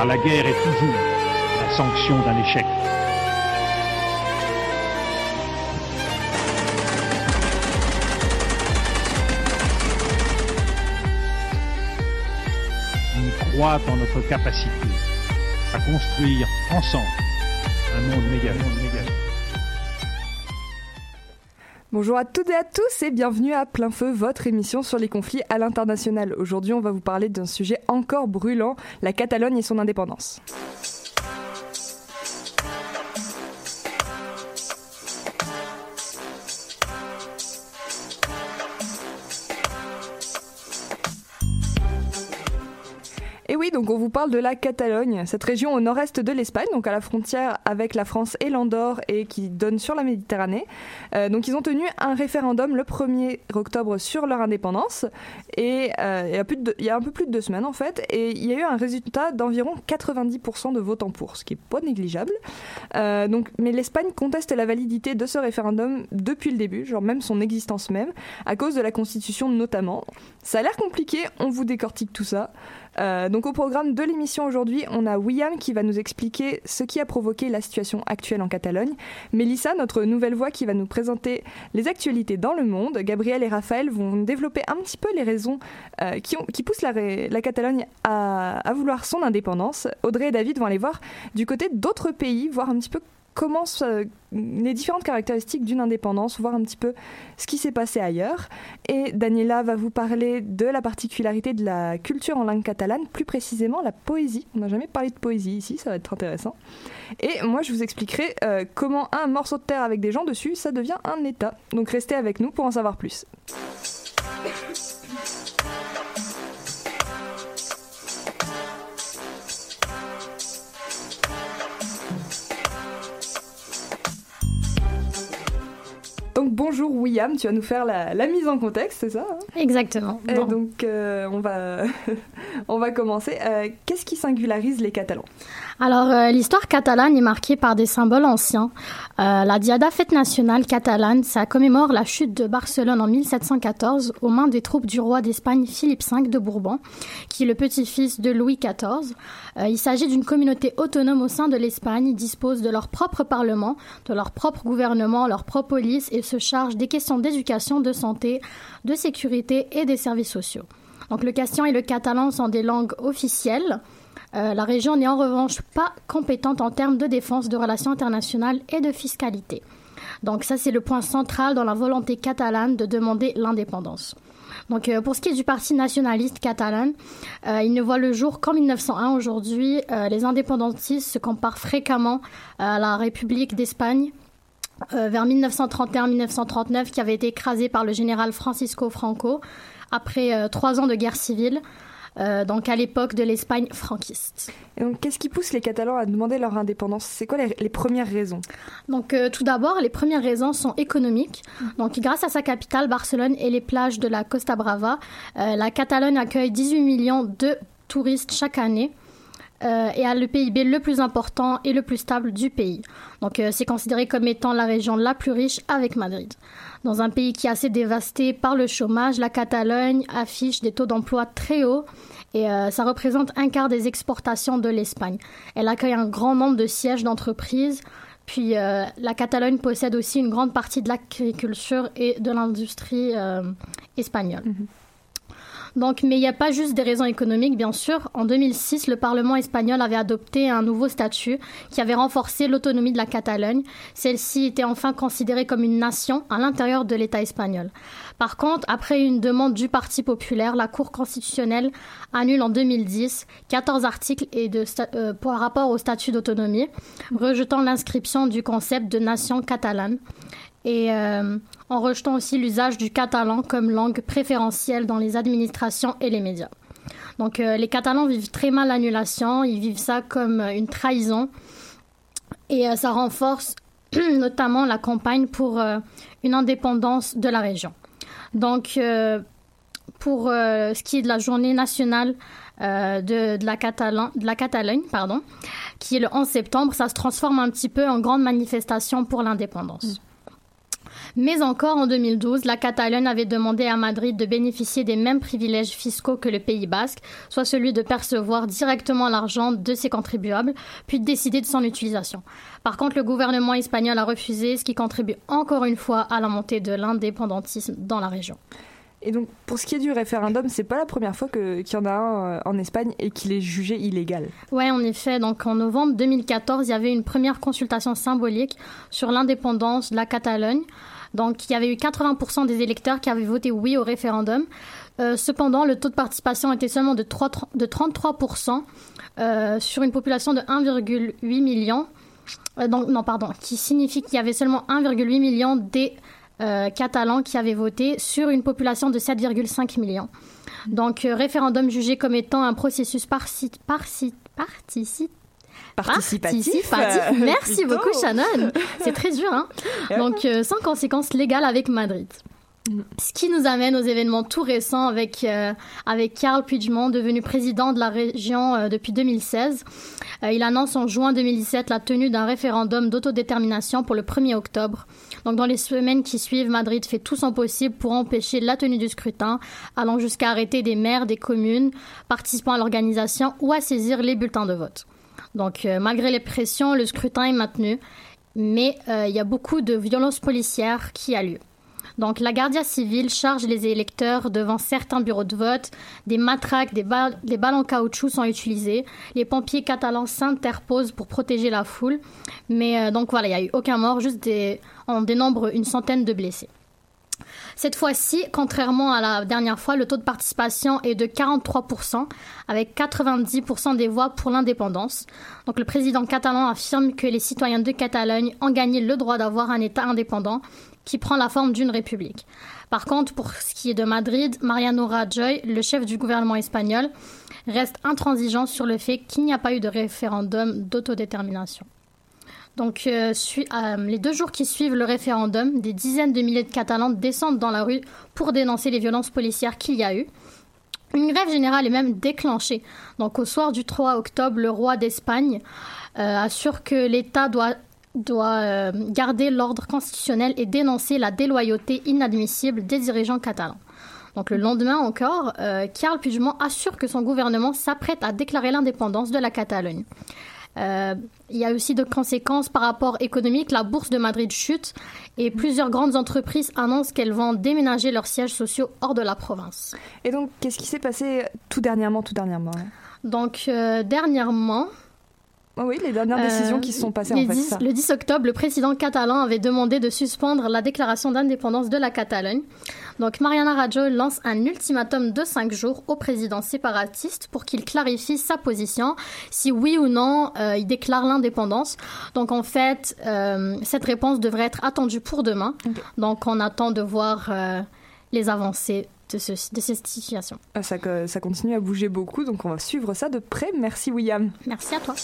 Car la guerre est toujours la sanction d'un échec. On croit en notre capacité à construire ensemble un monde méga. Bonjour à toutes et à tous et bienvenue à Plein Feu, votre émission sur les conflits à l'international. Aujourd'hui, on va vous parler d'un sujet encore brûlant, la Catalogne et son indépendance. Donc on vous parle de la Catalogne, cette région au nord-est de l'Espagne, donc à la frontière avec la France et l'Andorre et qui donne sur la Méditerranée. Euh, donc ils ont tenu un référendum le 1er octobre sur leur indépendance et euh, il, y a un peu plus de deux semaines en fait et il y a eu un résultat d'environ 90% de votants pour, ce qui est pas négligeable. Euh, mais l'Espagne conteste la validité de ce référendum depuis le début, genre même son existence même, à cause de la Constitution notamment. Ça a l'air compliqué, on vous décortique tout ça. Euh, donc au programme de l'émission aujourd'hui, on a William qui va nous expliquer ce qui a provoqué la situation actuelle en Catalogne, Mélissa, notre nouvelle voix qui va nous présenter les actualités dans le monde, Gabriel et Raphaël vont développer un petit peu les raisons euh, qui, poussent la, la Catalogne à, à, vouloir son indépendance. Audrey et David vont aller voir du côté d'autres pays, voir un petit peu comment les différentes caractéristiques d'une indépendance, voir un petit peu ce qui s'est passé ailleurs. Et Daniela va vous parler de la particularité de la culture en langue catalane, plus précisément la poésie. On n'a jamais parlé de poésie ici, ça va être intéressant. Et moi, je vous expliquerai euh, comment un morceau de terre avec des gens dessus, ça devient un État. Donc restez avec nous pour en savoir plus. William, tu vas nous faire la, la mise en contexte, c'est ça hein? Exactement. Et donc euh, on, va on va commencer. Euh, Qu'est-ce qui singularise les Catalans? Alors, euh, l'histoire catalane est marquée par des symboles anciens. Euh, la Diada Fête nationale catalane, ça commémore la chute de Barcelone en 1714 aux mains des troupes du roi d'Espagne Philippe V de Bourbon, qui est le petit-fils de Louis XIV. Euh, il s'agit d'une communauté autonome au sein de l'Espagne. Ils disposent de leur propre parlement, de leur propre gouvernement, leur propre police et se chargent des questions d'éducation, de santé, de sécurité et des services sociaux. Donc, le castillan et le catalan sont des langues officielles. Euh, la région n'est en revanche pas compétente en termes de défense, de relations internationales et de fiscalité. Donc ça, c'est le point central dans la volonté catalane de demander l'indépendance. Donc, euh, pour ce qui est du Parti nationaliste catalan, euh, il ne voit le jour qu'en 1901. Aujourd'hui, les indépendantistes se comparent fréquemment à la République d'Espagne. vers 1931-1939, qui avait été écrasée par le général Francisco Franco après trois ans de guerre civile. Euh, donc à l'époque de l'Espagne franquiste. Et donc, qu'est-ce qui pousse les Catalans à demander leur indépendance? C'est quoi les, premières raisons? Donc, euh, tout d'abord, les premières raisons sont économiques. Donc, grâce à sa capitale, Barcelone, et les plages de la Costa Brava, euh, la Catalogne accueille 18 millions de touristes chaque année. et a le PIB le plus important et le plus stable du pays. Donc c'est considéré comme étant la région la plus riche avec Madrid. Dans un pays qui est assez dévasté par le chômage, la Catalogne affiche des taux d'emploi très hauts et euh, ça représente un quart des exportations de l'Espagne. Elle accueille un grand nombre de sièges d'entreprises. Puis euh, la Catalogne possède aussi une grande partie de l'agriculture et de l'industrie euh, espagnole. Mhm. Donc, mais il n'y a pas juste des raisons économiques, bien sûr. En 2006, le Parlement espagnol avait adopté un nouveau statut qui avait renforcé l'autonomie de la Catalogne. Celle-ci était enfin considérée comme une nation à l'intérieur de l'État espagnol. Par contre, après une demande du Parti populaire, la Cour constitutionnelle annule en 2010 14 articles et de, euh, par rapport au statut d'autonomie, rejetant l'inscription du concept de nation catalane euh, en rejetant aussi l'usage du catalan comme langue préférentielle dans les administrations et les médias. Donc euh, les Catalans vivent très mal l'annulation, ils vivent ça comme une trahison et euh, ça renforce notamment la campagne pour une indépendance de la région. Donc pour ce qui est de la journée nationale de, la de, la Catalogne, pardon, qui est le 11 septembre, ça se transforme un petit peu en grande manifestation pour l'indépendance. Mais encore en 2012, la Catalogne avait demandé à Madrid de bénéficier des mêmes privilèges fiscaux que le Pays basque, soit celui de percevoir directement l'argent de ses contribuables, puis de décider de son utilisation. Par contre, le gouvernement espagnol a refusé, ce qui contribue encore une fois à la montée de l'indépendantisme dans la région. Et donc, pour ce qui est du référendum, c'est pas la première fois qu'il y en a un euh, en Espagne et qu'il est jugé illégal. Oui, en effet. Donc, en novembre 2014, il y avait une première consultation symbolique sur l'indépendance de la Catalogne. Donc, il y avait eu 80% des électeurs qui avaient voté oui au référendum. Euh, cependant, le taux de participation était seulement de, 3, de 33% euh, sur une population de 1,8 million. Euh, donc, non, pardon, qui signifie qu'il y avait seulement 1,8 million des Catalans qui avaient voté sur une population de 7,5 millions. Donc, référendum jugé comme étant un processus participatif participatif. Merci beaucoup, Shannon. C'est très dur, hein Donc, euh, sans conséquences légales avec Madrid. Ce qui nous amène aux événements tout récents avec, euh, avec Karl Puigdemont, devenu président de la région euh, depuis 2016. il annonce en juin 2017 la tenue d'un référendum d'autodétermination pour le 1er octobre. Donc dans les semaines qui suivent, Madrid fait tout son possible pour empêcher la tenue du scrutin, allant jusqu'à arrêter des maires des communes participant à l'organisation ou à saisir les bulletins de vote. Donc, euh, malgré les pressions, le scrutin est maintenu, mais euh, il y a beaucoup de violences policières qui a lieu. Donc, la Guardia civile charge les électeurs devant certains bureaux de vote. Des matraques, des, balles, des balles en caoutchouc sont utilisées. Les pompiers catalans s'interposent pour protéger la foule. Mais euh, donc voilà, il n'y a eu aucun mort, juste des, on dénombre une centaine de blessés. Cette fois-ci, contrairement à la dernière fois, le taux de participation est de 43%, avec 90% des voix pour l'indépendance. Donc le président catalan affirme que les citoyens de Catalogne ont gagné le droit d'avoir un État indépendant qui prend la forme d'une république. Par contre, pour ce qui est de Madrid, Mariano Rajoy, le chef du gouvernement espagnol, reste intransigeant sur le fait qu'il n'y a pas eu de référendum d'autodétermination. Donc, euh, euh, les deux jours qui suivent le référendum, des dizaines de milliers de Catalans descendent dans la rue pour dénoncer les violences policières qu'il y a eu. Une grève générale est même déclenchée. Donc, au soir du 3 octobre, le roi d'Espagne euh, assure que l'État doit, garder l'ordre constitutionnel et dénoncer la déloyauté inadmissible des dirigeants catalans. Donc le lendemain encore, Carl Puigdemont assure que son gouvernement s'apprête à déclarer l'indépendance de la Catalogne. Euh, il y a aussi de conséquences par rapport économique. La bourse de Madrid chute et plusieurs grandes entreprises annoncent qu'elles vont déménager leurs sièges sociaux hors de la province. Et donc, qu'est-ce qui s'est passé tout dernièrement, tout dernièrement? Donc, euh, dernièrement, oui, les dernières décisions qui se sont passées en fait. 10, le 10 octobre, le président catalan avait demandé de suspendre la déclaration d'indépendance de la Catalogne. Donc Mariana Rajoy lance un ultimatum de 5 jours au président séparatiste pour qu'il clarifie sa position, si oui ou non euh, il déclare l'indépendance. Donc en fait, euh, cette réponse devrait être attendue pour demain. Donc on attend de voir euh, les avancées de, ce, de cette situation. Ah, ça, ça continue à bouger beaucoup, donc on va suivre ça de près. Merci William. Merci à toi.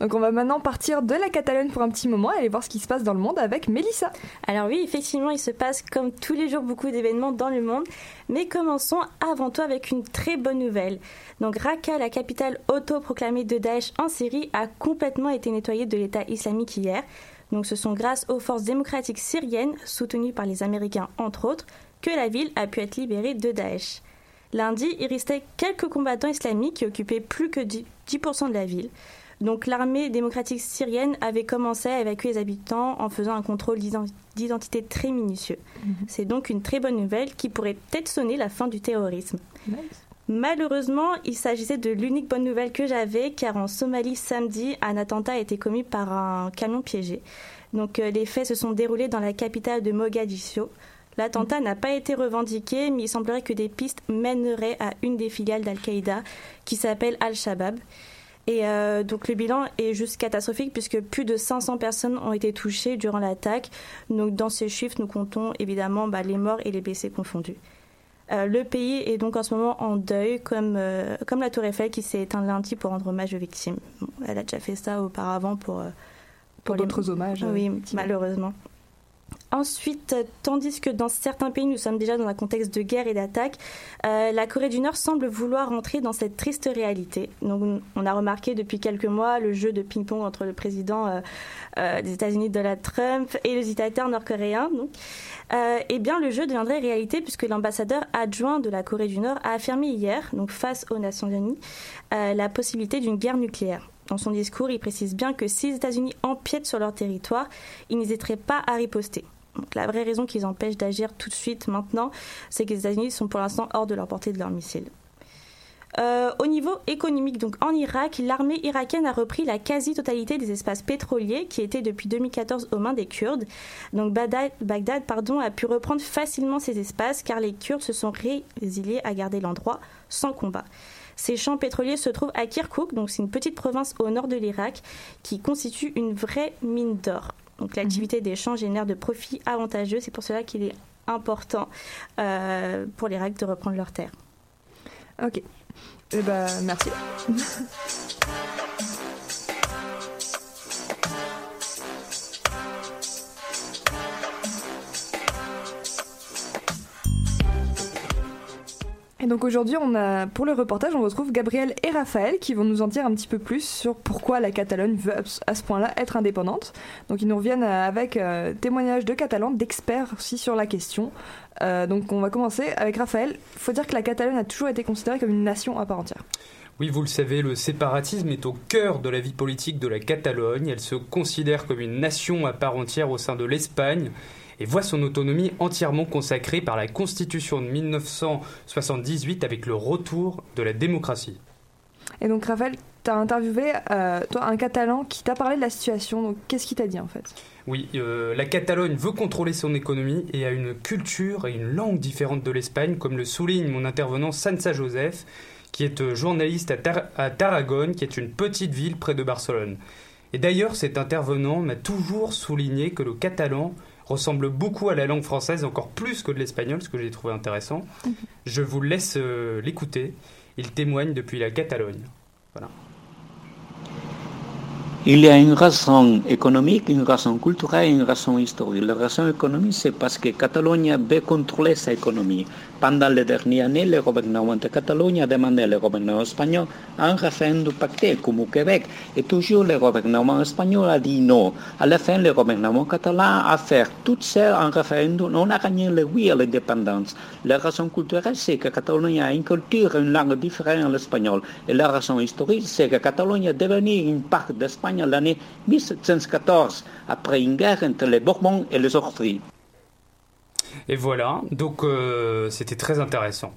Donc on va maintenant partir de la Catalogne pour un petit moment et aller voir ce qui se passe dans le monde avec Mélissa. Alors oui, effectivement, il se passe comme tous les jours beaucoup d'événements dans le monde, mais commençons avant tout avec une très bonne nouvelle. Donc Raqqa, la capitale autoproclamée de Daesh en Syrie, a complètement été nettoyée de l'État islamique hier. Donc ce sont grâce aux forces démocratiques syriennes, soutenues par les Américains entre autres, que la ville a pu être libérée de Daesh. Lundi, il restait quelques combattants islamiques qui occupaient plus que 10% de la ville. Donc l'armée démocratique syrienne avait commencé à évacuer les habitants en faisant un contrôle d'identité très minutieux. Mhm. C'est donc une très bonne nouvelle qui pourrait peut-être sonner la fin du terrorisme. Malheureusement, il s'agissait de l'unique bonne nouvelle que j'avais, car en Somalie samedi, un attentat a été commis par un camion piégé. Donc euh, les faits se sont déroulés dans la capitale de Mogadiscio. L'attentat mhm. n'a pas été revendiqué, mais il semblerait que des pistes mèneraient à une des filiales d'Al-Qaïda qui s'appelle Al-Shabaab. Et euh, donc le bilan est juste catastrophique puisque plus de 500 personnes ont été touchées durant l'attaque. Donc dans ces chiffres, nous comptons évidemment bah, les morts et les blessés confondus. Euh, le pays est donc en ce moment en deuil, comme, euh, comme la Tour Eiffel qui s'est éteinte lundi pour rendre hommage aux victimes. elle a déjà fait ça auparavant pour, pour, d'autres hommages. Oui, malheureusement. Ensuite, tandis que dans certains pays, nous sommes déjà dans un contexte de guerre et d'attaque, euh, la Corée du Nord semble vouloir entrer dans cette triste réalité. Donc, on a remarqué depuis quelques mois le jeu de ping-pong entre le président euh, euh, des États-Unis, Donald Trump, et le dictateur nord-coréen. eh bien, le jeu deviendrait réalité puisque l'ambassadeur adjoint de la Corée du Nord a affirmé hier, donc face aux Nations Unies, la possibilité d'une guerre nucléaire. Dans son discours, il précise bien que si les États-Unis empiètent sur leur territoire, ils n'hésiteraient pas à riposter. La vraie raison qui les empêche d'agir tout de suite maintenant, c'est que les États-Unis sont pour l'instant hors de leur portée de leurs missiles. Euh, au niveau économique, donc en Irak, l'armée irakienne a repris la quasi-totalité des espaces pétroliers qui étaient depuis 2014 aux mains des Kurdes. Donc Bagdad, Bagdad pardon, a pu reprendre facilement ces espaces car les Kurdes se sont résiliés à garder l'endroit sans combat. Ces champs pétroliers se trouvent à Kirkuk, donc c'est une petite province au nord de l'Irak qui constitue une vraie mine d'or. Donc l'activité mhm. des champs génère de profits avantageux. C'est pour cela qu'il est important euh, pour les règles de reprendre leurs terres. Ok. Eh ben, merci. Et donc aujourd'hui, on a pour le reportage, on retrouve Gabriel et Raphaël qui vont nous en dire un petit peu plus sur pourquoi la Catalogne veut à ce point-là être indépendante. Donc ils nous reviennent euh, avec euh, témoignages de Catalans, d'experts aussi sur la question. Euh, donc on va commencer avec Raphaël. Il faut dire que la Catalogne a toujours été considérée comme une nation à part entière. Oui, vous le savez, le séparatisme est au cœur de la vie politique de la Catalogne. Elle se considère comme une nation à part entière au sein de l'Espagne et voit son autonomie entièrement consacrée par la Constitution de 1978 avec le retour de la démocratie. Et donc Raphaël, tu as interviewé euh, toi, un Catalan qui t'a parlé de la situation. Donc qu'est-ce qu'il t'a dit en fait? Oui, euh, la Catalogne veut contrôler son économie et a une culture et une langue différentes de l'Espagne, comme le souligne mon intervenant Sansa Joseph, qui est euh, journaliste à, à Tarragone, qui est une petite ville près de Barcelone. Et d'ailleurs, cet intervenant m'a toujours souligné que le catalan ressemble beaucoup à la langue française, encore plus que de l'espagnol, ce que j'ai trouvé intéressant. Mhm. Je vous laisse euh, l'écouter. Il témoigne depuis la Catalogne. Voilà. Il y a une raison économique, une raison culturelle et une raison historique. La raison économique, c'est parce que Catalogne veut contrôler sa économie. Pendant les dernières années, le gouvernement de Catalogne a demandé au gouvernement espagnol un référendum pacté comme au Québec. Et toujours le gouvernement espagnol a dit non. À la fin, le gouvernement catalan a fait tout seul un référendum. On a gagné le oui à l'indépendance. La raison culturelle, c'est que Catalogne a une culture une langue différente à l'espagnol. Et la raison historique, c'est que Catalogne est devenue une part d'Espagne L'année 1714, après une guerre entre les Bourbons et les. Et voilà, donc euh, c'était très intéressant.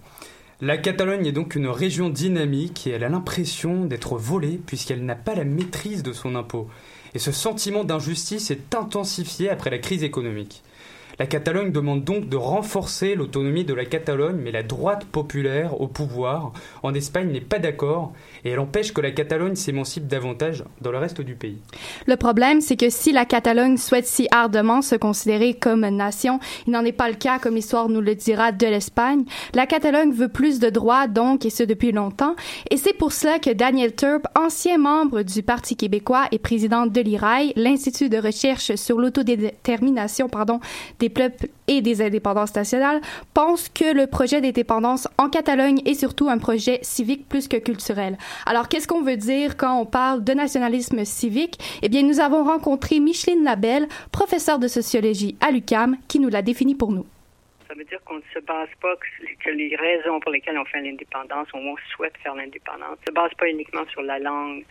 La Catalogne est donc une région dynamique et elle a l'impression d'être volée puisqu'elle n'a pas la maîtrise de son impôt. Et ce sentiment d'injustice est intensifié après la crise économique. La Catalogne demande donc de renforcer l'autonomie de la Catalogne, mais la droite populaire au pouvoir en Espagne n'est pas d'accord et elle empêche que la Catalogne s'émancipe davantage dans le reste du pays. Le problème, c'est que si la Catalogne souhaite si ardemment se considérer comme nation, il n'en est pas le cas, comme l'histoire nous le dira, de l'Espagne. La Catalogne veut plus de droits, donc, et ce depuis longtemps, et c'est pour cela que Daniel Turp, ancien membre du Parti québécois et président de l'IRAI, l'Institut de recherche sur l'autodétermination, pardon, des peuples et des indépendances nationales, pense que le projet d'indépendance en Catalogne est surtout un projet civique plus que culturel. Alors, qu'est-ce qu'on veut dire quand on parle de nationalisme civique? Eh bien, nous avons rencontré Micheline Labelle, professeure de sociologie à l'UCAM, qui nous l'a défini pour nous. Ça veut dire qu'on ne se base pas que les raisons pour lesquelles on fait l'indépendance, ou on souhaite faire l'indépendance, ne se base pas uniquement sur la langue,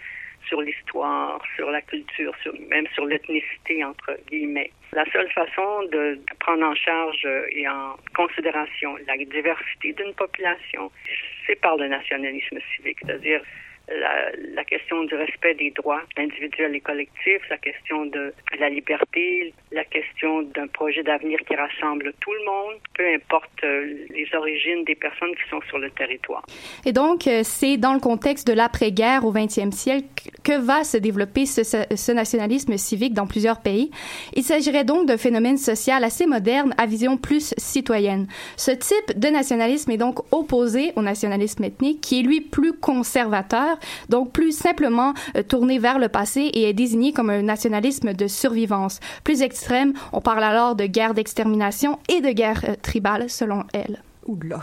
sur l'histoire, sur la culture, sur, même sur l'ethnicité, entre guillemets. La seule façon de, prendre en charge euh, et en considération la diversité d'une population, c'est par le nationalisme civique, c'est-à-dire la, question du respect des droits individuels et collectifs, la question de la liberté, la question d'un projet d'avenir qui rassemble tout le monde, peu importe euh, les origines des personnes qui sont sur le territoire. Et donc, euh, c'est dans le contexte de l'après-guerre au 20e siècle que va se développer ce, ce nationalisme civique dans plusieurs pays. Il s'agirait donc d'un phénomène social assez moderne à vision plus citoyenne. Ce type de nationalisme est donc opposé au nationalisme ethnique qui est lui plus conservateur donc plus simplement euh, tourné vers le passé et est désigné comme un nationalisme de survivance. Plus extrême, on parle alors de guerre d'extermination et de guerre euh, tribale, selon elle. Oula.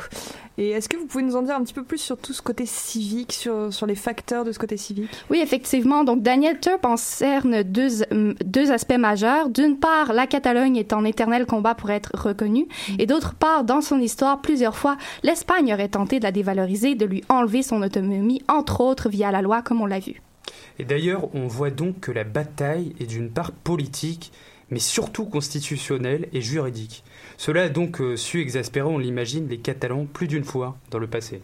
Et est-ce que vous pouvez nous en dire un petit peu plus sur tout ce côté civique, sur, sur les facteurs de ce côté civique? Oui, effectivement. Donc, Daniel Turp en cerne deux, deux aspects majeurs. D'une part, la Catalogne est en éternel combat pour être reconnue. Mm. Et d'autre part, dans son histoire, plusieurs fois, l'Espagne aurait tenté de la dévaloriser, de lui enlever son autonomie, entre autres via la loi, comme on l'a vu. Et d'ailleurs, on voit donc que la bataille est d'une part politique, mais surtout constitutionnelle et juridique. Cela a donc euh, su exaspérer, on l'imagine, les Catalans plus d'une fois dans le passé.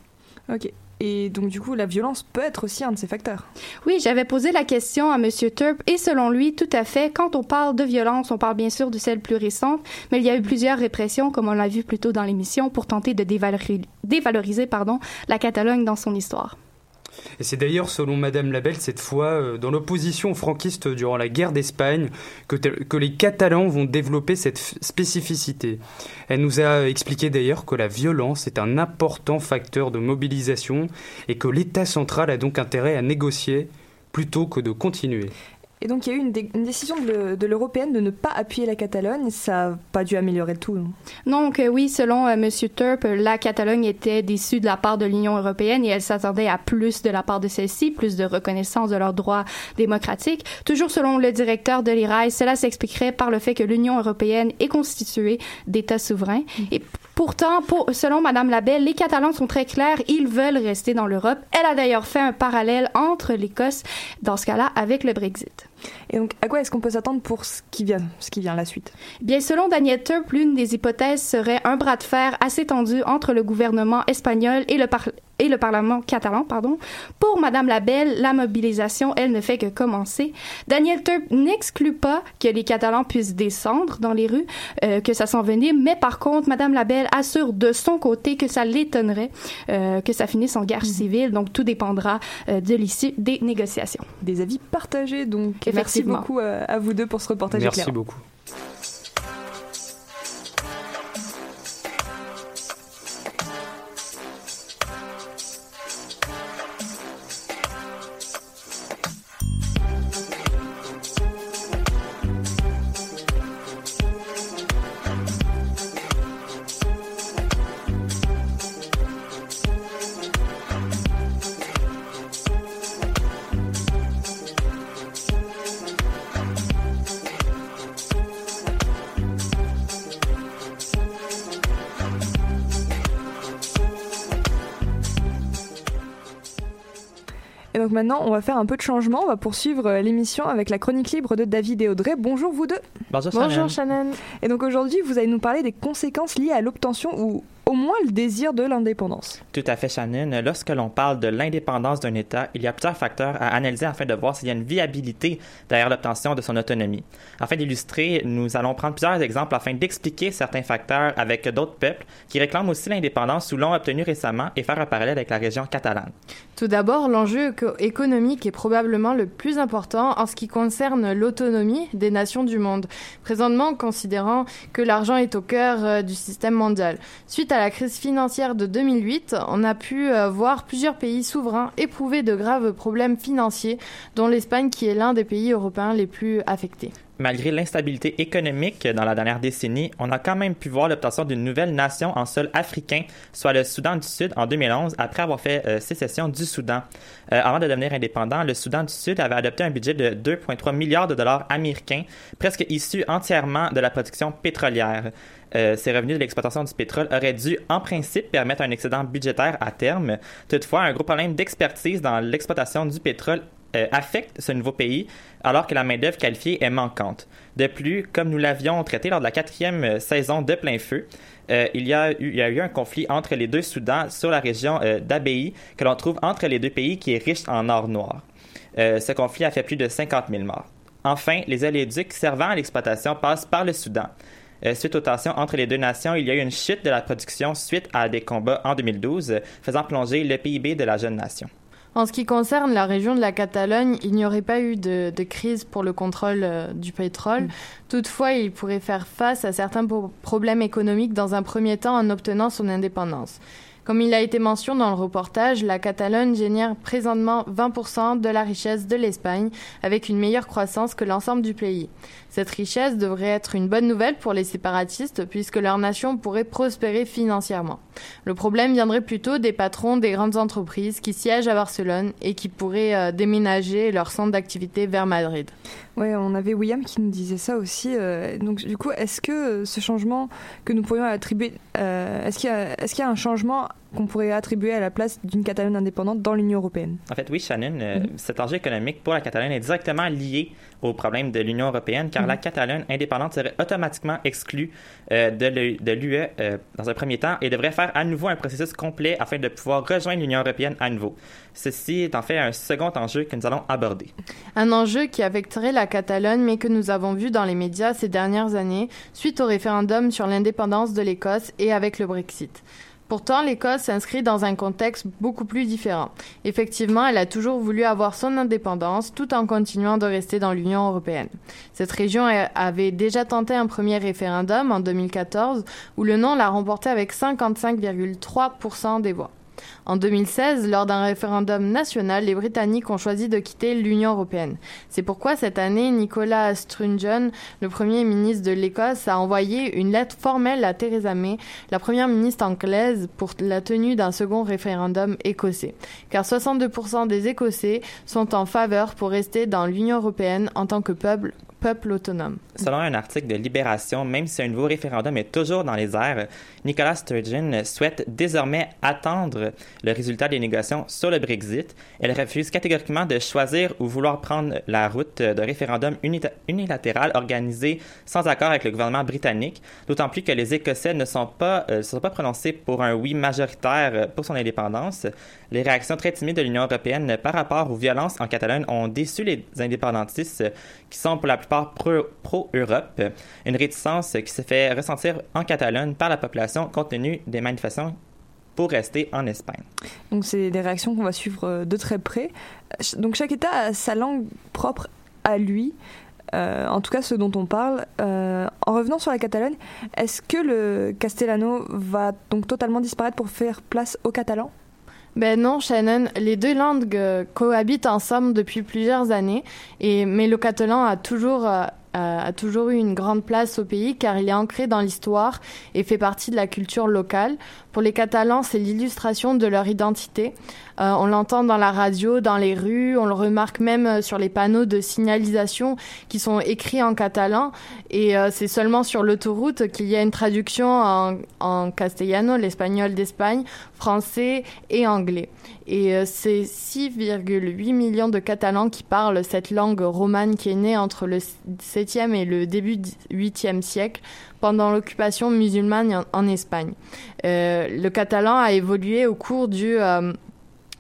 Ok. Et donc, du coup, la violence peut être aussi un de ces facteurs. Oui, j'avais posé la question à M. Turp et selon lui, tout à fait, quand on parle de violence, on parle bien sûr de celle plus récente, mais il y a eu plusieurs répressions, comme on l'a vu plus tôt dans l'émission, pour tenter de dévaloriser, dévaloriser pardon, la Catalogne dans son histoire. Et c'est d'ailleurs, selon Madame Labelle, cette fois, euh, dans l'opposition franquiste durant la guerre d'Espagne, que, que les Catalans vont développer cette spécificité. Elle nous a expliqué d'ailleurs que la violence est un important facteur de mobilisation et que l'État central a donc intérêt à négocier plutôt que de continuer. Et donc il y a eu une, décision de l'européenne de ne pas appuyer la Catalogne. Ça n'a pas dû améliorer le tout. Non? Donc euh, oui, selon M. Euh, Monsieur Turp, la Catalogne était déçue de la part de l'Union européenne et elle s'attendait à plus de la part de celle-ci, plus de reconnaissance de leurs droits démocratiques. Toujours selon le directeur de l'IRAI, cela s'expliquerait par le fait que l'Union européenne est constituée d'États souverains. Mm. Et pourtant, pour, selon Madame Labelle, les Catalans sont très clairs, ils veulent rester dans l'Europe. Elle a d'ailleurs fait un parallèle entre l'Écosse, dans ce cas-là, avec le Brexit. Et donc, à quoi est-ce qu'on peut s'attendre pour ce qui vient, ce qui vient la suite? Bien, selon Daniel Turp, l'une des hypothèses serait un bras de fer assez tendu entre le gouvernement espagnol et le, par et le Parlement catalan, pardon. Pour Madame Labelle, la mobilisation, elle ne fait que commencer. Daniel Turp n'exclut pas que les Catalans puissent descendre dans les rues, euh, que ça s'envenime, mais par contre, Madame Labelle assure de son côté que ça l'étonnerait euh, que ça finisse en guerre mhm. civile, donc tout dépendra euh, de l'issue des négociations. Des avis partagés, donc. Merci beaucoup à vous deux pour ce reportage Merci beaucoup. Maintenant, on va faire un peu de changement. On va poursuivre euh, l'émission avec la chronique libre de David et Audrey. Bonjour vous deux. Bonjour, Bonjour Shannon. Et donc aujourd'hui, vous allez nous parler des conséquences liées à l'obtention ou au moins le désir de l'indépendance. Tout à fait, Shannon. Lorsque l'on parle de l'indépendance d'un État, il y a plusieurs facteurs à analyser afin de voir s'il y a une viabilité derrière l'obtention de son autonomie. Afin d'illustrer, nous allons prendre plusieurs exemples afin d'expliquer certains facteurs avec d'autres peuples qui réclament aussi l'indépendance ou l'ont obtenue récemment et faire un parallèle avec la région catalane. Tout d'abord, l'enjeu économique est probablement le plus important en ce qui concerne l'autonomie des nations du monde, présentement considérant que l'argent est au cœur euh, du système mondial. Suite à la crise financière de 2008, on a pu euh, voir plusieurs pays souverains éprouver de graves problèmes financiers, dont l'Espagne qui est l'un des pays européens les plus affectés. Malgré l'instabilité économique dans la dernière décennie, on a quand même pu voir l'obtention d'une nouvelle nation en sol africain, soit le Soudan du Sud en 2011, après avoir fait euh, sécession du Soudan. Euh, avant de devenir indépendant, le Soudan du Sud avait adopté un budget de 2,3 milliards de dollars américains, presque issu entièrement de la production pétrolière. Euh, ces revenus de l'exploitation du pétrole auraient dû, en principe, permettre un excédent budgétaire à terme. Toutefois, un gros problème d'expertise dans l'exploitation du pétrole euh, affecte ce nouveau pays alors que la main-d'œuvre qualifiée est manquante. De plus, comme nous l'avions traité lors de la quatrième euh, saison de plein feu, il, y a eu, il, y a eu, un conflit entre les deux Soudans sur la région d'Abei que l'on trouve entre les deux pays qui est riche en or noir. ce conflit a fait plus de 50 000 morts. Enfin, les oléoducs servant à l'exploitation passent par le Soudan. Euh, suite aux tensions entre les deux nations, il y a eu une chute de la production suite à des combats en 2012, faisant plonger le PIB de la jeune nation. En ce qui concerne la région de la Catalogne, il n'y aurait pas eu de, crise pour le contrôle euh, du pétrole. Mm. Toutefois, il pourrait faire face à certains problèmes économiques dans un premier temps en obtenant son indépendance. Comme il a été mentionné dans le reportage, la Catalogne génère présentement 20% de la richesse de l'Espagne, avec une meilleure croissance que l'ensemble du pays. Cette richesse devrait être une bonne nouvelle pour les séparatistes puisque leur nation pourrait prospérer financièrement. Le problème viendrait plutôt des patrons des grandes entreprises qui siègent à Barcelone et qui pourraient euh, déménager leur centre d'activité vers Madrid. Oui, on avait William qui nous disait ça aussi. Euh, donc du coup, est-ce que euh, ce changement que nous pourrions attribuer, est-ce qu'il y, y, a un changement qu'on pourrait attribuer à la place d'une Catalogne indépendante dans l'Union européenne. En fait, oui, Shannon, mm-hmm. cet enjeu économique pour la Catalogne est directement lié au problème de l'Union européenne, car la mm-hmm. Catalogne indépendante serait automatiquement exclue euh, de l'UE euh, dans un premier temps et devrait faire à nouveau un processus complet afin de pouvoir rejoindre l'Union européenne à nouveau. Ceci est en fait un second enjeu que nous allons aborder. Un enjeu qui affecterait la Catalogne, mais que nous avons vu dans les médias ces dernières années, suite au référendum sur l'indépendance de l'Écosse et avec le Brexit. Pourtant, l'Écosse s'inscrit dans un contexte beaucoup plus différent. Effectivement, elle a toujours voulu avoir son indépendance tout en continuant de rester dans l'Union européenne. Cette région avait déjà tenté un premier référendum en 2014 où le non l'a remporté avec 55,3% des voix. En 2016, lors d'un référendum national, les Britanniques ont choisi de quitter l'Union européenne. C'est pourquoi cette année, Nicolas Sturgeon, le Premier ministre de l'Écosse, a envoyé une lettre formelle à Theresa May, la Première ministre anglaise, pour la tenue d'un second référendum écossais. Car 62% des Écossais sont en faveur pour rester dans l'Union européenne en tant que peuple peuple autonome. Selon un article de Libération, même si un nouveau référendum est toujours dans les airs, Nicolas Sturgeon souhaite désormais attendre le résultat des négociations sur le Brexit. Elle refuse catégoriquement de choisir ou vouloir prendre la route d'un référendum unilatéral organisé sans accord avec le gouvernement britannique, d'autant plus que les Écossais ne sont pas, euh, sont pas prononcés pour un oui majoritaire pour son indépendance. Les réactions très timides de l'Union européenne par rapport aux violences en Catalogne ont déçu les indépendantistes qui sont pour la plupart pro-Europe, une réticence qui se fait ressentir en Catalogne par la population compte tenu des manifestations pour rester en Espagne. Donc c'est des réactions qu'on va suivre euh, de très près. Donc chaque État a sa langue propre à lui. Euh, en tout cas ce dont on parle. Euh, en revenant sur la Catalogne, est-ce que le castellano va donc totalement disparaître pour faire place au catalan ben non, Shannon. Les deux langues cohabitent ensemble depuis plusieurs années, et, mais le catalan a toujours a, toujours eu une grande place au pays car il est ancré dans l'histoire et fait partie de la culture locale. Pour les Catalans, c'est l'illustration de leur identité. Euh, on l'entend dans la radio, dans les rues, on le remarque même euh, sur les panneaux de signalisation qui sont écrits en catalan. Et euh, c'est seulement sur l'autoroute qu'il y a une traduction en, en castellano, l'espagnol d'Espagne, français et anglais. Et c'est 6,8 millions de Catalans qui parlent cette langue romane qui est née entre le 7e et le début du 8e siècle pendant l'occupation musulmane en, Espagne. le catalan a évolué au cours du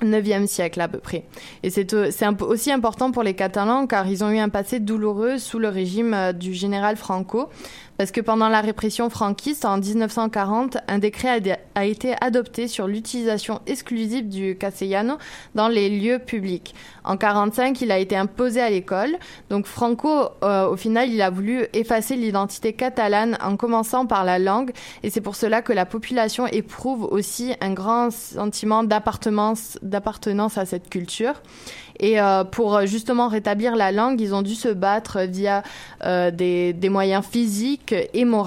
9e siècle à peu près. Et c'est aussi important pour les Catalans car ils ont eu un passé douloureux sous le régime euh, du général Franco parce que pendant la répression franquiste en 1940, un décret a, été adopté sur l'utilisation exclusive du castellano dans les lieux publics. En 45, il a été imposé à l'école. Donc Franco, euh, au final, il a voulu effacer l'identité catalane en commençant par la langue, et c'est pour cela que la population éprouve aussi un grand sentiment d'appartenance à cette culture. Et euh, pour euh, justement rétablir la langue, ils ont dû se battre via euh, des, moyens physiques et moraux.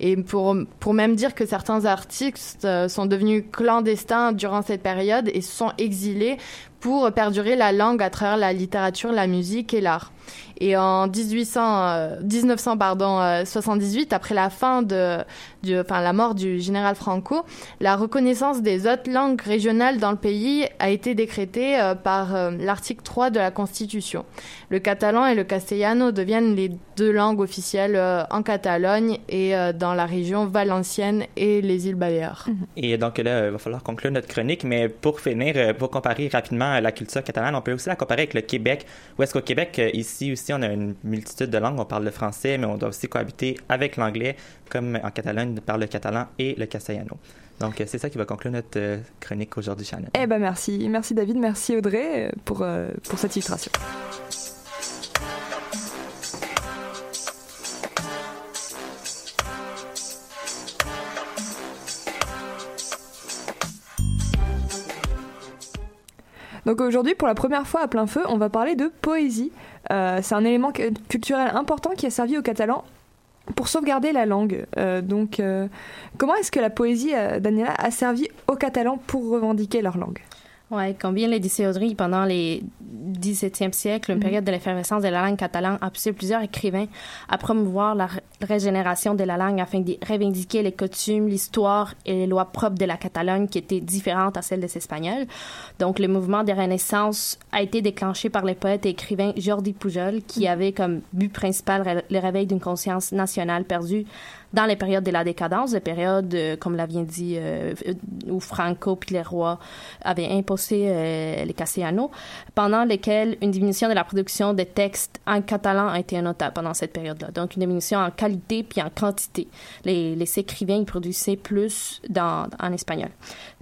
Et pour, pour même dire que certains artistes sont devenus clandestins durant cette période et sont exilés pour perdurer la langue à travers la littérature, la musique et l'art. Et en 1800, 1900, pardon, 78, après la fin de, enfin, la mort du général Franco, la reconnaissance des autres langues régionales dans le pays a été décrétée euh, par euh, l'article 3 de la Constitution. Le catalan et le castellano deviennent les deux langues officielles euh, en Catalogne et dans la région valencienne et les îles Baléares. Et donc là, il va falloir conclure notre chronique, mais pour finir, pour comparer rapidement la culture catalane, on peut aussi la comparer avec le Québec, où est-ce qu'au Québec, ici aussi, on a une multitude de langues, on parle le français, mais on doit aussi cohabiter avec l'anglais, comme en Catalogne par le catalan et le castellano. Donc, c'est ça qui va conclure notre euh, chronique aujourd'hui, Shannon. Eh ben merci. Merci David, merci Audrey pour, euh, pour cette illustration. Donc aujourd'hui, pour la première fois à plein feu, on va parler de poésie. Euh, c'est un élément culturel important qui a servi aux Catalans pour sauvegarder la langue. Euh, donc, euh, comment est-ce que la poésie, Daniela, a servi aux Catalans pour revendiquer leur langue? Oui, comme bien l'a dit Audrey, pendant les 17e siècle, une mhm. période de l'effervescence de la langue catalane, a poussé plusieurs écrivains à promouvoir la régénération de la langue afin de revendiquer les coutumes, l'histoire et les lois propres de la Catalogne qui étaient différentes à celles des Espagnols. Donc, le mouvement de Renaissance a été déclenché par le poète et écrivain Jordi Pujol, qui mhm. avait comme but principal le réveil d'une conscience nationale perdue dans les périodes de la décadence, les périodes, euh, comme l'a bien dit, euh, où Franco puis les rois avaient imposé euh, les castellanos, pendant lesquels une diminution de la production de textes en catalan a été notable pendant cette période-là. Donc, une diminution en qualité puis en quantité. Les, les écrivains, ils produisaient plus en espagnol.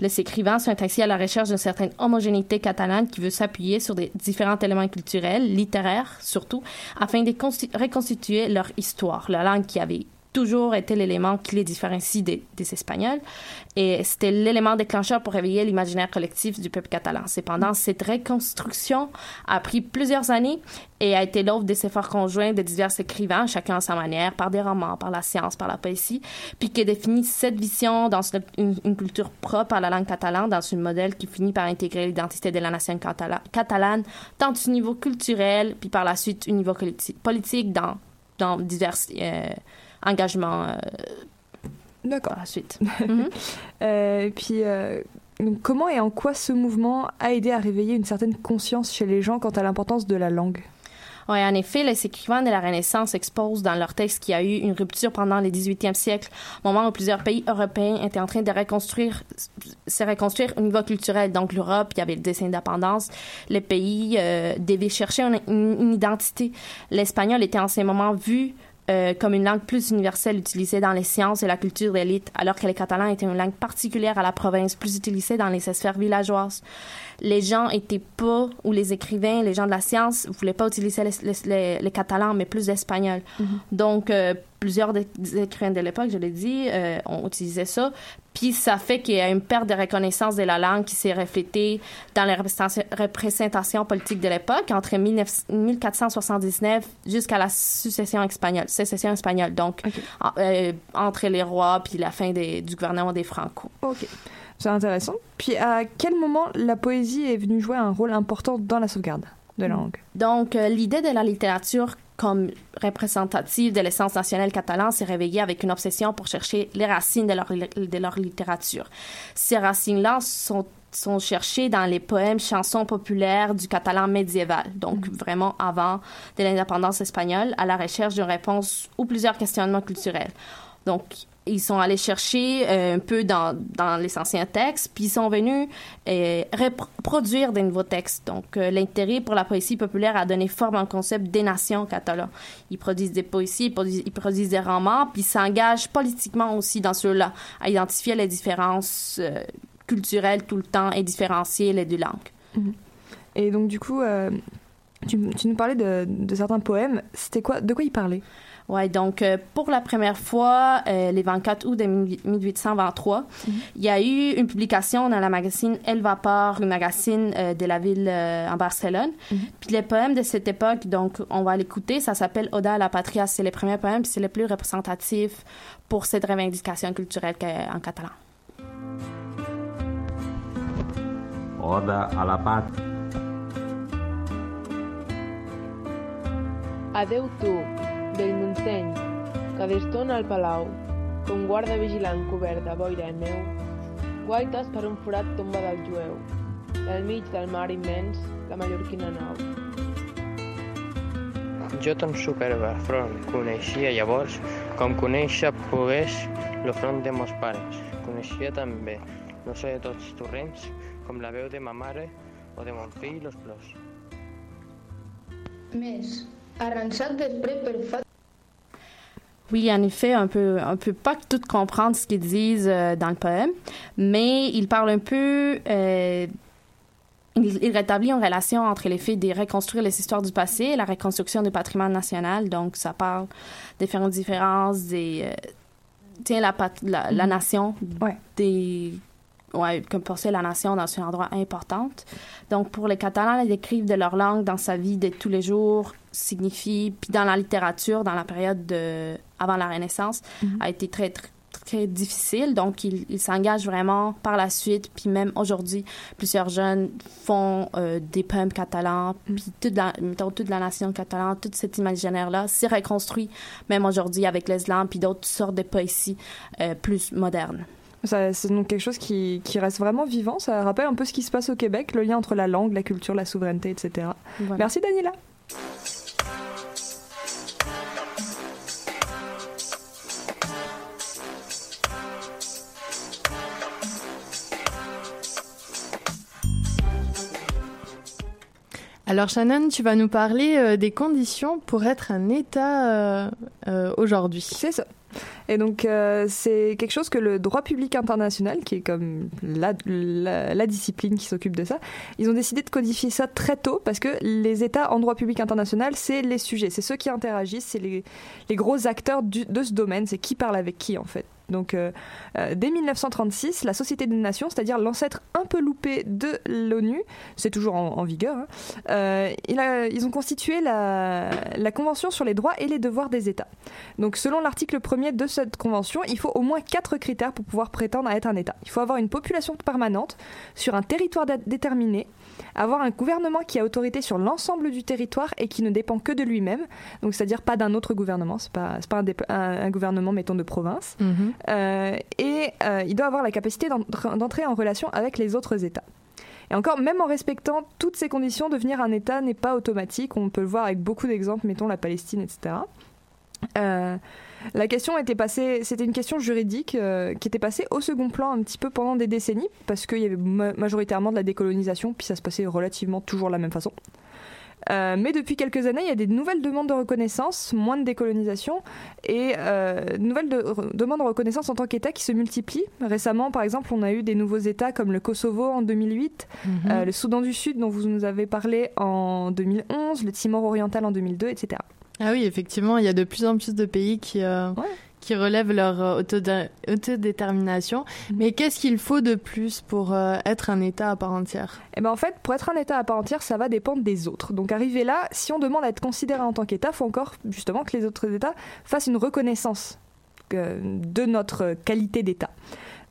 Les écrivains sont ainsi à la recherche d'une certaine homogénéité catalane qui veut s'appuyer sur des différents éléments culturels, littéraires surtout, afin de reconstituer leur histoire, la langue qui avait toujours été l'élément qui les différencie des, Espagnols. Et c'était l'élément déclencheur pour réveiller l'imaginaire collectif du peuple catalan. Cependant, cette reconstruction a pris plusieurs années et a été l'œuvre des efforts conjoints de divers écrivains, chacun à sa manière, par des romans, par la science, par la poésie, puis qui définit cette vision dans une, culture propre à la langue catalane, dans un modèle qui finit par intégrer l'identité de la nation catalane, tant au niveau culturel, puis par la suite au niveau politique, dans, dans divers... Euh, engagement euh, D'accord. par la suite. Et puis, euh, comment et en quoi ce mouvement a aidé à réveiller une certaine conscience chez les gens quant à l'importance de la langue? Oui, en effet, les écrivains de la Renaissance exposent dans leur texte qu'il y a eu une rupture pendant le 18e siècle, moment où plusieurs pays européens étaient en train de reconstruire, se reconstruire au niveau culturel. Donc, l'Europe, il y avait le dessin d'indépendance. Les pays devaient chercher une, une identité. L'espagnol était en ce moment vu euh, comme une langue plus universelle utilisée dans les sciences et la culture d'élite, alors que le catalan était une langue particulière à la province, plus utilisée dans les sphères villageoises. Les gens étaient pas, ou les écrivains, les gens de la science, voulaient pas utiliser le catalan, mais plus l'espagnol. Mm-hmm. Donc, euh, plusieurs des écrivains de l'époque, je l'ai dit, euh, ont utilisé ça. Puis ça fait qu'il y a une perte de reconnaissance de la langue qui s'est reflétée dans les représentations politiques de l'époque entre 1479 jusqu'à la succession espagnole, sécession espagnole, donc euh, entre les rois puis la fin des, du gouvernement des Franco. Ok. C'est intéressant. Puis à quel moment la poésie est venue jouer un rôle important dans la sauvegarde de la langue? Donc euh, l'idée de la littérature comme représentative de l'essence nationale catalane s'est réveillée avec une obsession pour chercher les racines de leur, de leur littérature. Ces racines-là sont sont cherchées dans les poèmes, chansons populaires du catalan médiéval, donc mm-hmm. vraiment avant de l'indépendance espagnole, à la recherche d'une réponse ou plusieurs questionnements culturels. Donc, ils sont allés chercher euh, un peu dans, dans les anciens textes, puis ils sont venus euh, reproduire des nouveaux textes. Donc, euh, l'intérêt pour la poésie populaire a donné forme au concept des nations catalanes. Ils produisent des poésies, ils produisent, des romans, puis ils s'engagent politiquement aussi dans ceux-là, à identifier les différences culturelles tout le temps et différencier les deux langues. Mhm. Et donc, du coup, tu, tu, nous parlais de, de certains poèmes. C'était quoi, de quoi ils parlaient? Oui, donc euh, pour la première fois, euh, les 24 août de 1823, mhm. il y a eu une publication dans la magazine El Vapor, le magazine euh, de la ville en Barcelone. Mhm. Puis les poèmes de cette époque, donc on va l'écouter, ça s'appelle Oda à la Patria. C'est les premiers poèmes, puis c'est le plus représentatif pour cette revendication culturelle en catalan. Oda a la Patria. Adeu tu, del Montseny, que destona al palau, com guarda vigilant cobert de boira i neu, guaites per un forat tomba del jueu, al mig del mar immens, la mallorquina nau. Jo ton superbe front coneixia llavors com conèixer pogués lo front de mos pares. Coneixia també no sé de tots torrents com la veu de ma mare o de mon fill los plors. Més, arrançat després per fa Oui, en effet, on peut, on peut pas tout comprendre ce qu'ils disent euh, dans le poème, mais il parle un peu, euh, il, rétablit une relation entre les faits de reconstruire les histoires du passé et la reconstruction du patrimoine national. Donc, ça parle des différences, des, euh, tiens, la, la, la, mm-hmm. nation, des ouais, comme penser la nation dans un endroit important. Donc, pour les Catalans, ils écrivent de leur langue dans sa vie de tous les jours, signifie, puis dans la littérature, dans la période de, avant la Renaissance, mhm. a été très, très, très difficile. Donc, ils s'engagent vraiment par la suite. Puis même aujourd'hui, plusieurs jeunes font euh, des poèmes catalans. Mhm. Puis toute la, mettons, toute la nation catalane, tout cet imaginaire-là s'est reconstruit, même aujourd'hui avec l'islam, puis d'autres sortes de poésie euh, plus modernes. C'est donc quelque chose qui, qui, reste vraiment vivant. Ça rappelle un peu ce qui se passe au Québec, le lien entre la langue, la culture, la souveraineté, etc. Merci Daniela. Alors Shannon, tu vas nous parler euh, des conditions pour être un État euh, euh, aujourd'hui. C'est ça. Et donc, c'est quelque chose que le droit public international, qui est comme la, la, discipline qui s'occupe de ça, ils ont décidé de codifier ça très tôt parce que les États en droit public international, c'est les sujets, c'est ceux qui interagissent, c'est les, les, gros acteurs de ce domaine, c'est qui parle avec qui en fait. Donc, euh, euh, dès 1936, la Société des Nations, c'est-à-dire l'ancêtre un peu loupé de l'ONU, c'est toujours en, vigueur, hein, euh, ils ont constitué la, Convention sur les droits et les devoirs des États. Donc, selon l'article 1er de cette convention, il faut au moins quatre critères pour pouvoir prétendre à être un État. Il faut avoir une population permanente sur un territoire déterminé, avoir un gouvernement qui a autorité sur l'ensemble du territoire et qui ne dépend que de lui-même, donc c'est-à-dire pas d'un autre gouvernement, c'est pas, pas un, gouvernement, mettons, de province. Mhm. Euh, et euh, il doit avoir la capacité d'entrer en relation avec les autres États. Et encore, même en respectant toutes ces conditions, devenir un État n'est pas automatique. On peut le voir avec beaucoup d'exemples, mettons la Palestine, etc. Euh, la question était passée, c'était une question juridique qui était passée au second plan un petit peu pendant des décennies, parce qu'il y avait majoritairement de la décolonisation, puis ça se passait relativement toujours de la même façon. Euh, mais depuis quelques années, il y a des nouvelles demandes de reconnaissance, moins de décolonisation, et euh, nouvelles demandes de reconnaissance en tant qu'État qui se multiplient. Récemment, par exemple, on a eu des nouveaux États comme le Kosovo en 2008, mhm. euh, le Soudan du Sud dont vous nous avez parlé en 2011, le Timor oriental en 2002, etc. Ah oui, effectivement, il y a de plus en plus de pays qui, euh, qui relèvent leur euh, autodé- autodétermination. Mhm. Mais qu'est-ce qu'il faut de plus pour euh, être un État à part entière? Eh ben en fait, pour être un État à part entière, ça va dépendre des autres. Donc arrivé là, si on demande à être considéré en tant qu'État, faut encore justement que les autres États fassent une reconnaissance de notre qualité d'État.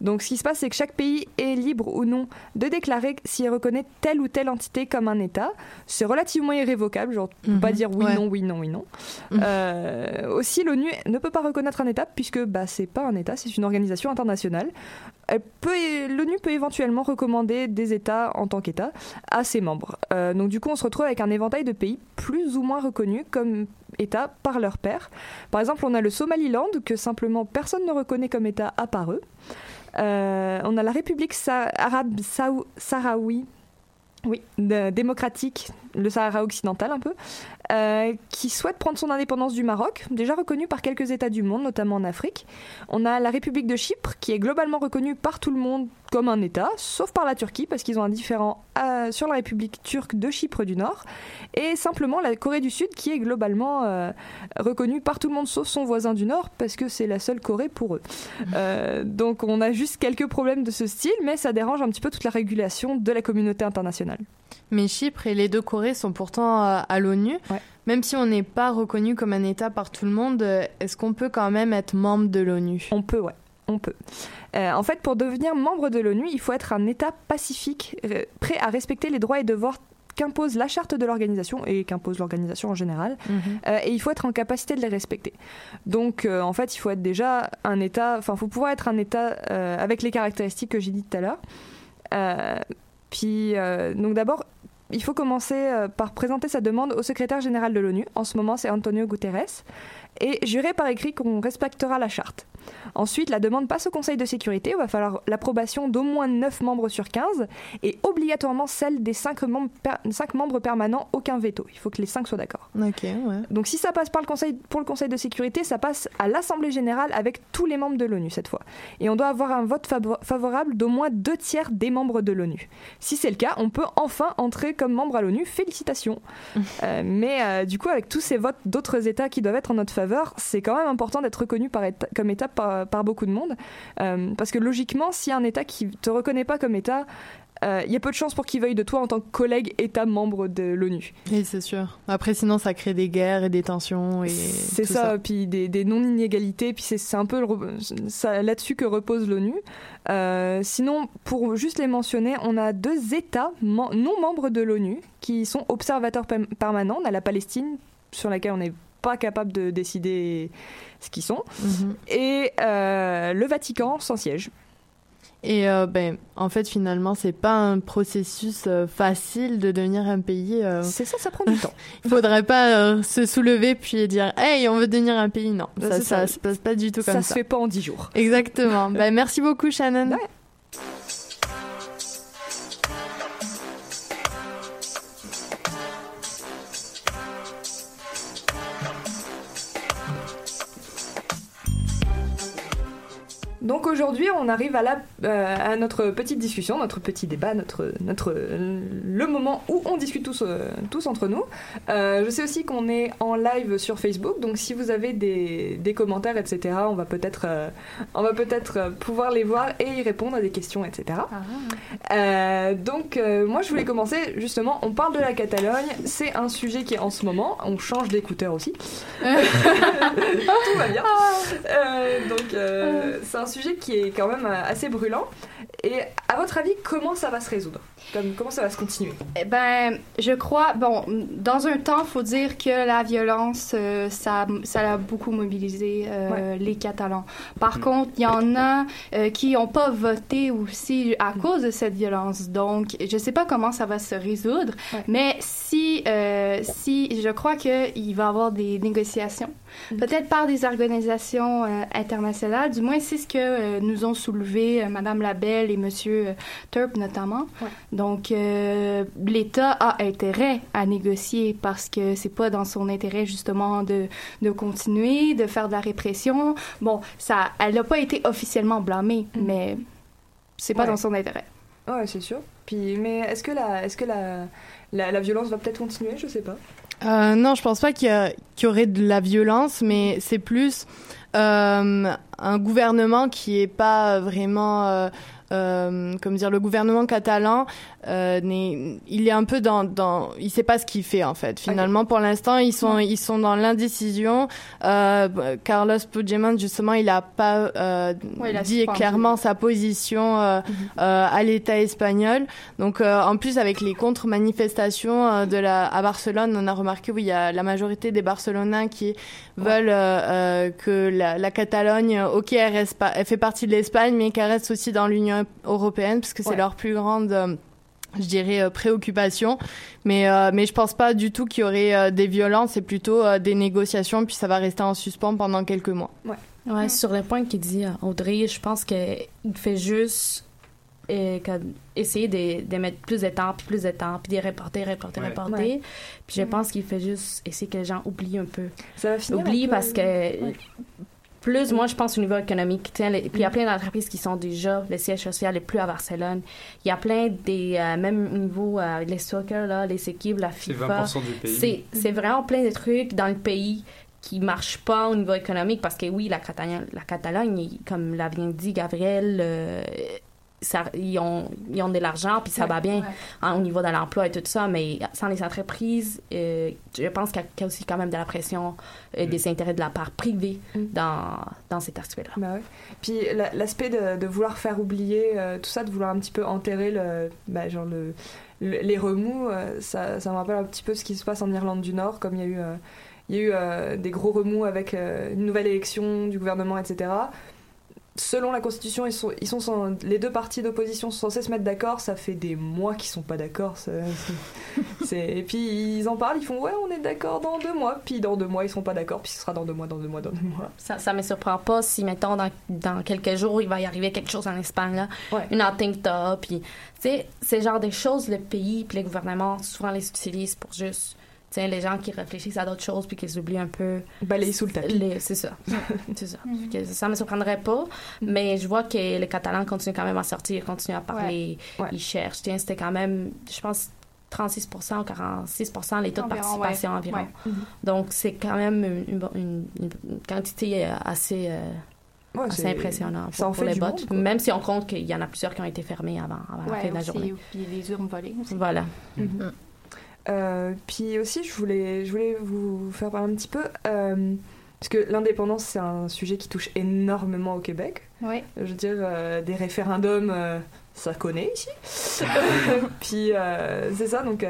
Donc ce qui se passe, c'est que chaque pays est libre ou non de déclarer s'il reconnaît telle ou telle entité comme un État. C'est relativement irrévocable, genre on peut pas Mhm. dire oui, Ouais. non, oui, non, oui, non. Mhm. Euh, aussi, l'ONU ne peut pas reconnaître un État puisque bah, c'est pas un État, c'est une organisation internationale. L'ONU peut éventuellement recommander des États en tant qu'État à ses membres. Euh, donc du coup, on se retrouve avec un éventail de pays plus ou moins reconnus comme État par leurs pairs. Par exemple, on a le Somaliland que simplement personne ne reconnaît comme État à part eux. Euh, on a la République arabe sahraoui, oui, démocratique, le Sahara occidental un peu, euh, qui souhaite prendre son indépendance du Maroc, déjà reconnu par quelques États du monde, notamment en Afrique. On a la République de Chypre, qui est globalement reconnue par tout le monde comme un État, sauf par la Turquie, parce qu'ils ont un différent euh, sur la République turque de Chypre du Nord, et simplement la Corée du Sud, qui est globalement euh, reconnue par tout le monde, sauf son voisin du Nord, parce que c'est la seule Corée pour eux. Donc on a juste quelques problèmes de ce style, mais ça dérange un petit peu toute la régulation de la communauté internationale. Mais Chypre et les deux Corées sont pourtant euh, à l'ONU. Même si on n'est pas reconnu comme un État par tout le monde, euh, est-ce qu'on peut quand même être membre de l'ONU? On peut, ouais. On peut. Euh, en fait, pour devenir membre de l'ONU, il faut être un État pacifique, prêt à respecter les droits et devoirs qu'impose la charte de l'organisation et qu'impose l'organisation en général. Mhm. Euh, et il faut être en capacité de les respecter. Donc, euh, en fait, il faut être déjà un État, enfin, il faut pouvoir être un État euh, avec les caractéristiques que j'ai dites tout à l'heure. Puis, euh, donc d'abord, il faut commencer euh, par présenter sa demande au secrétaire général de l'ONU. En ce moment, c'est Antonio Guterres. Et jurer par écrit qu'on respectera la charte. Ensuite, la demande passe au Conseil de sécurité. où Il va falloir l'approbation d'au moins 9 membres sur 15 et obligatoirement celle des 5 membres, per- membres permanents, aucun veto. Il faut que les 5 soient d'accord. Ouais. Donc si ça passe par le conseil, pour le Conseil de sécurité, ça passe à l'Assemblée générale avec tous les membres de l'ONU cette fois. Et on doit avoir un vote favo- favorable d'au moins deux tiers des membres de l'ONU. Si c'est le cas, on peut enfin entrer comme membre à l'ONU. Félicitations. Euh, mais euh, du coup, avec tous ces votes d'autres États qui doivent être en notre faveur, c'est quand même important d'être reconnu par comme État par, par beaucoup de monde. Euh, parce que logiquement, s'il y a un État qui te reconnaît pas comme État, euh, il y a peu de chances pour qu'il veuille de toi en tant que collègue État membre de l'ONU. Oui, c'est sûr. Après, sinon, ça crée des guerres et des tensions. et C'est ça, puis des, des non-inégalités, puis c'est c'est un peu là-dessus que repose l'ONU. Euh, sinon, pour juste les mentionner, on a deux États non membres de l'ONU qui sont observateurs per- permanents. On a la Palestine, sur laquelle on n'est pas capable de décider ce qu'ils sont, Mhm. et euh, le Vatican sans siège. Et euh, ben, en fait, finalement, c'est pas un processus euh, facile de devenir un pays. euh, C'est ça, ça prend du temps. Il faudrait pas se soulever puis dire Hey, on veut devenir un pays. Non, ça, ça, ça. se passe pas du tout Ça comme se ça. fait pas en dix jours. Exactement. ben, merci beaucoup, Shannon. Donc aujourd'hui, on arrive à, la, euh, à notre petite discussion, notre petit débat, notre, notre, le moment où on discute tous, euh, tous entre nous. Euh, je sais aussi qu'on est en live sur Facebook, donc si vous avez des, des commentaires, etc., on va peut-être euh, euh, pouvoir les voir et y répondre à des questions, etc. Euh, donc euh, moi, je voulais commencer justement. On parle de la Catalogne, c'est un sujet qui est en ce moment. On change d'écouteur aussi. Tout va bien. Euh, donc euh, c'est un sujet qui est quand même euh, assez brûlant. Et à votre avis, comment ça va se résoudre? Comme, Comment ça va se continuer? Eh ben, je crois, bon, dans un temps, faut dire que la violence, euh, ça, ça a beaucoup mobilisé euh, les Catalans. Par contre, il y en a euh, qui n'ont pas voté aussi à cause de cette violence. Donc, je sais pas comment ça va se résoudre, mais si, euh, si, je crois qu'il va y avoir des négociations, peut-être par des organisations euh, internationales. Du moins, c'est ce que euh, nous ont soulevé euh, Madame Labelle et Monsieur euh, Turp notamment. Donc, euh, l'État a intérêt à négocier parce que c'est pas dans son intérêt justement de, de continuer, de faire de la répression. Bon, ça, elle n'a pas été officiellement blâmée, mais c'est pas Ouais. dans son intérêt. Ouais, c'est sûr. Puis, mais est-ce que la, est-ce que la, la, la violence va peut-être continuer? Je sais pas. Euh, non, je pense pas qu'il y, y, aurait de la violence, mais c'est plus euh, un gouvernement qui est pas vraiment comme dire, le gouvernement catalan, euh, il est un peu dans, dans, il sait pas ce qu'il fait en fait. Finalement, okay. pour l'instant, ils sont, ils sont dans l'indécision. Euh, Carlos Puigdemont, justement, il a pas euh, ouais, il a dit clairement sa position euh, mm -hmm. à l'État espagnol. Donc, en plus, avec les contre-manifestations de la à Barcelone, on a remarqué où il y a la majorité des Barcelonais qui veulent que la, la Catalogne, ok, elle, reste pas, elle fait partie de l'Espagne, mais qu'elle reste aussi dans l'Union européenne parce que c'est ouais. leur plus grande euh, je dirais euh, préoccupation mais euh, mais je pense pas du tout qu'il y aurait euh, des violences c'est plutôt euh, des négociations puis ça va rester en suspens pendant quelques mois ouais, ouais sur le point qu'il dit Audrey je pense que il fait juste et essayer de, de, mettre plus de temps, puis plus de temps, puis de reporter, reporter, ouais. reporter. Ouais. Puis je pense qu'il fait juste essayer que les gens oublient un peu. Ça va finir Oublie parce que plus, moi, je pense au niveau économique. Tiens, les, puis il y a plein d'entreprises qui sont déjà, le siège social est plus à Barcelone. Il y a plein des, euh, même au niveau, euh, les soccer, là, les équipes, la FIFA. C'est 20% du pays. C'est vraiment plein de trucs dans le pays qui marchent pas au niveau économique parce que oui, la Catalogne, la Catalogne comme l'a bien dit Gabriel, euh, ça, ils, ont, ils ont de l'argent, puis ça ouais, va bien ouais. hein, au niveau de l'emploi et tout ça, mais sans les entreprises, euh, je pense qu'il y a aussi quand même de la pression euh, Mm. des intérêts de la part privée dans, dans cet aspect-là. Bah ouais. Puis l'aspect de, de, vouloir faire oublier euh, tout ça, de vouloir un petit peu enterrer le, bah, genre le, le, les remous, euh, ça, ça me rappelle un petit peu ce qui se passe en Irlande du Nord, comme il y a eu, euh, il y a eu euh, des gros remous avec une nouvelle élection du gouvernement, etc selon la Constitution, ils sont, ils sont, les deux partis d'opposition sont censés se mettre d'accord. Ça fait des mois qu'ils sont pas d'accord. et puis ils en parlent, ils font ouais, on est d'accord dans deux mois. Puis dans deux mois, ils seront pas d'accord. Puis ce sera dans deux mois, dans deux mois, dans deux mois. Ça, ça me surprend pas si mettons dans, dans quelques jours il va y arriver quelque chose en Espagne là, ouais. une attentat. Puis tu sais, c'est genre des choses le pays puis les gouvernements souvent les utilisent pour juste T'sais, les gens qui réfléchissent à d'autres choses puis qu'ils oublient un peu. Balayer sous le tapis. C'est ça. c'est ça. Mm. Ça me surprendrait pas, mm. mais je vois que les Catalans continuent quand même à sortir, continuent à parler, ouais. Ouais. ils cherchent. Tiens, c'était quand même, je pense, 36 ou 46 les taux de participation ouais. environ. Mm -hmm. Donc, c'est quand même une, une, une, quantité assez. Euh, Ouais, c'est impressionnant pour, ça en pour fait les bots, même si on compte qu'il y en a plusieurs qui ont été fermés avant, avant la fin de la journée. Puis les urnes volées aussi. Voilà. Mm -hmm. Euh, puis aussi, je voulais, je voulais vous faire parler un petit peu, euh, parce que l'indépendance, c'est un sujet qui touche énormément au Québec. Oui. Je veux dire, euh, des référendums, ça connaît ici. puis c'est ça, donc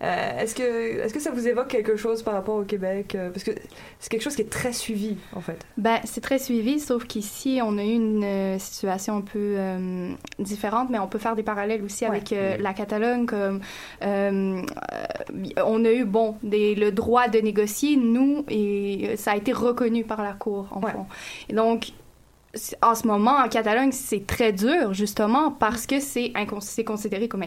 est-ce que, est que ça vous évoque quelque chose par rapport au Québec Parce que c'est quelque chose qui est très suivi, en fait. Ben, c'est très suivi, sauf qu'ici, on a eu une situation un peu euh, différente, mais on peut faire des parallèles aussi ouais. avec euh, la Catalogne. Comme, euh, on a eu, bon, des, le droit de négocier, nous, et ça a été reconnu par la Cour, en ouais. fond. Et donc, en ce moment, en Catalogne, c'est très dur, justement, parce que c'est considéré comme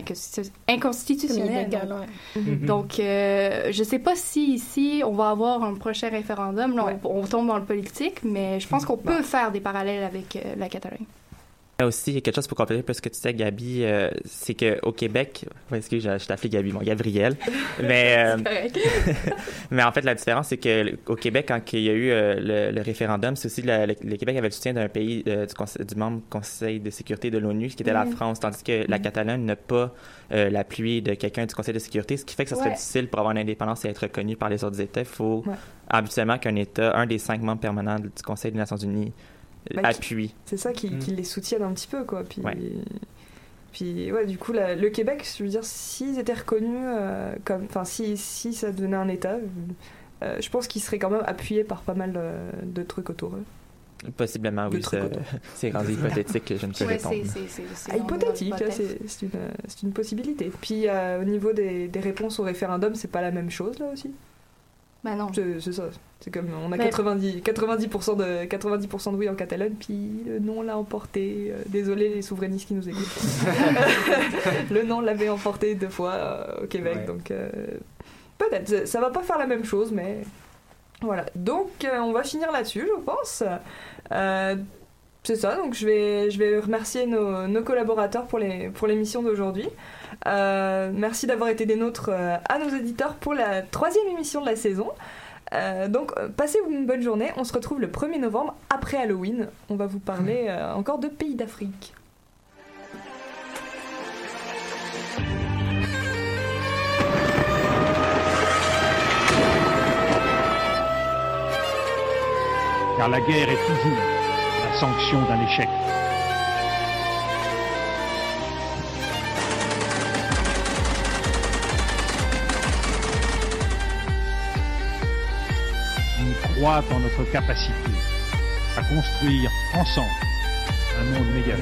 inconstitutionnel. Illégal, ouais. mm -hmm. Donc, euh, je sais pas si ici, on va avoir un prochain référendum. Là, ouais. on, on, tombe dans le politique, mais je pense qu'on peut faire des parallèles avec euh, la Catalogne. Aussi, il y a quelque chose pour compléter ce que tu sais, Gabi, euh, c'est qu'au Québec, est-ce que je, je t'appelle Gabi, bon, Gabriel, mais, euh, mais en fait, la différence, c'est qu'au Québec, quand il y a eu euh, le, le, référendum, c'est aussi la, le, le, Québec avait le soutien d'un pays du, du, membre Conseil de sécurité de l'ONU, qui était mmh. la France, tandis que mmh. la Catalogne n'a pas l'appui de quelqu'un du Conseil de sécurité, ce qui fait que ça serait ouais. difficile pour avoir une indépendance et être reconnu par les autres États. Il faut ouais. habituellement qu'un État, un des cinq membres permanents du Conseil des Nations Unies, bah, appui. C'est ça qui, mmh. qui, les soutienne un petit peu, quoi. Puis, ouais. puis ouais, du coup, la, le Québec, je veux dire, s'ils étaient reconnus euh, comme. Enfin, si, si ça devenait un État, euh, je pense qu'ils seraient quand même appuyés par pas mal de, de trucs autour eux. Possiblement, oui. C'est rendu hypothétique que je ne peux ouais, répondre. Ah, hypothétique, c'est une, une, possibilité. Puis euh, au niveau des, des réponses au référendum, c'est pas la même chose là aussi bah non. C'est ça. C'est comme on a Mais... 90, 90%, de, 90 de oui en Catalogne, puis le non l'a emporté. Euh, désolé les souverainistes qui nous écoutent. le non l'avait emporté deux fois euh, au Québec, ouais. donc euh, peut-être. Ça va pas faire la même chose, mais voilà. Donc on va finir là-dessus, je pense. C'est ça, donc je vais, je vais remercier nos, nos collaborateurs pour l'émission pour l'émission d'aujourd'hui. Euh, merci d'avoir été des nôtres euh, à nos auditeurs pour la troisième émission de la saison. Euh, donc, passez une bonne journée. On se retrouve le 1er novembre après Halloween. On va vous parler euh, encore de pays d'Afrique. Car la guerre est toujours sanction d'un échec. On croit en notre capacité à construire ensemble un monde méga.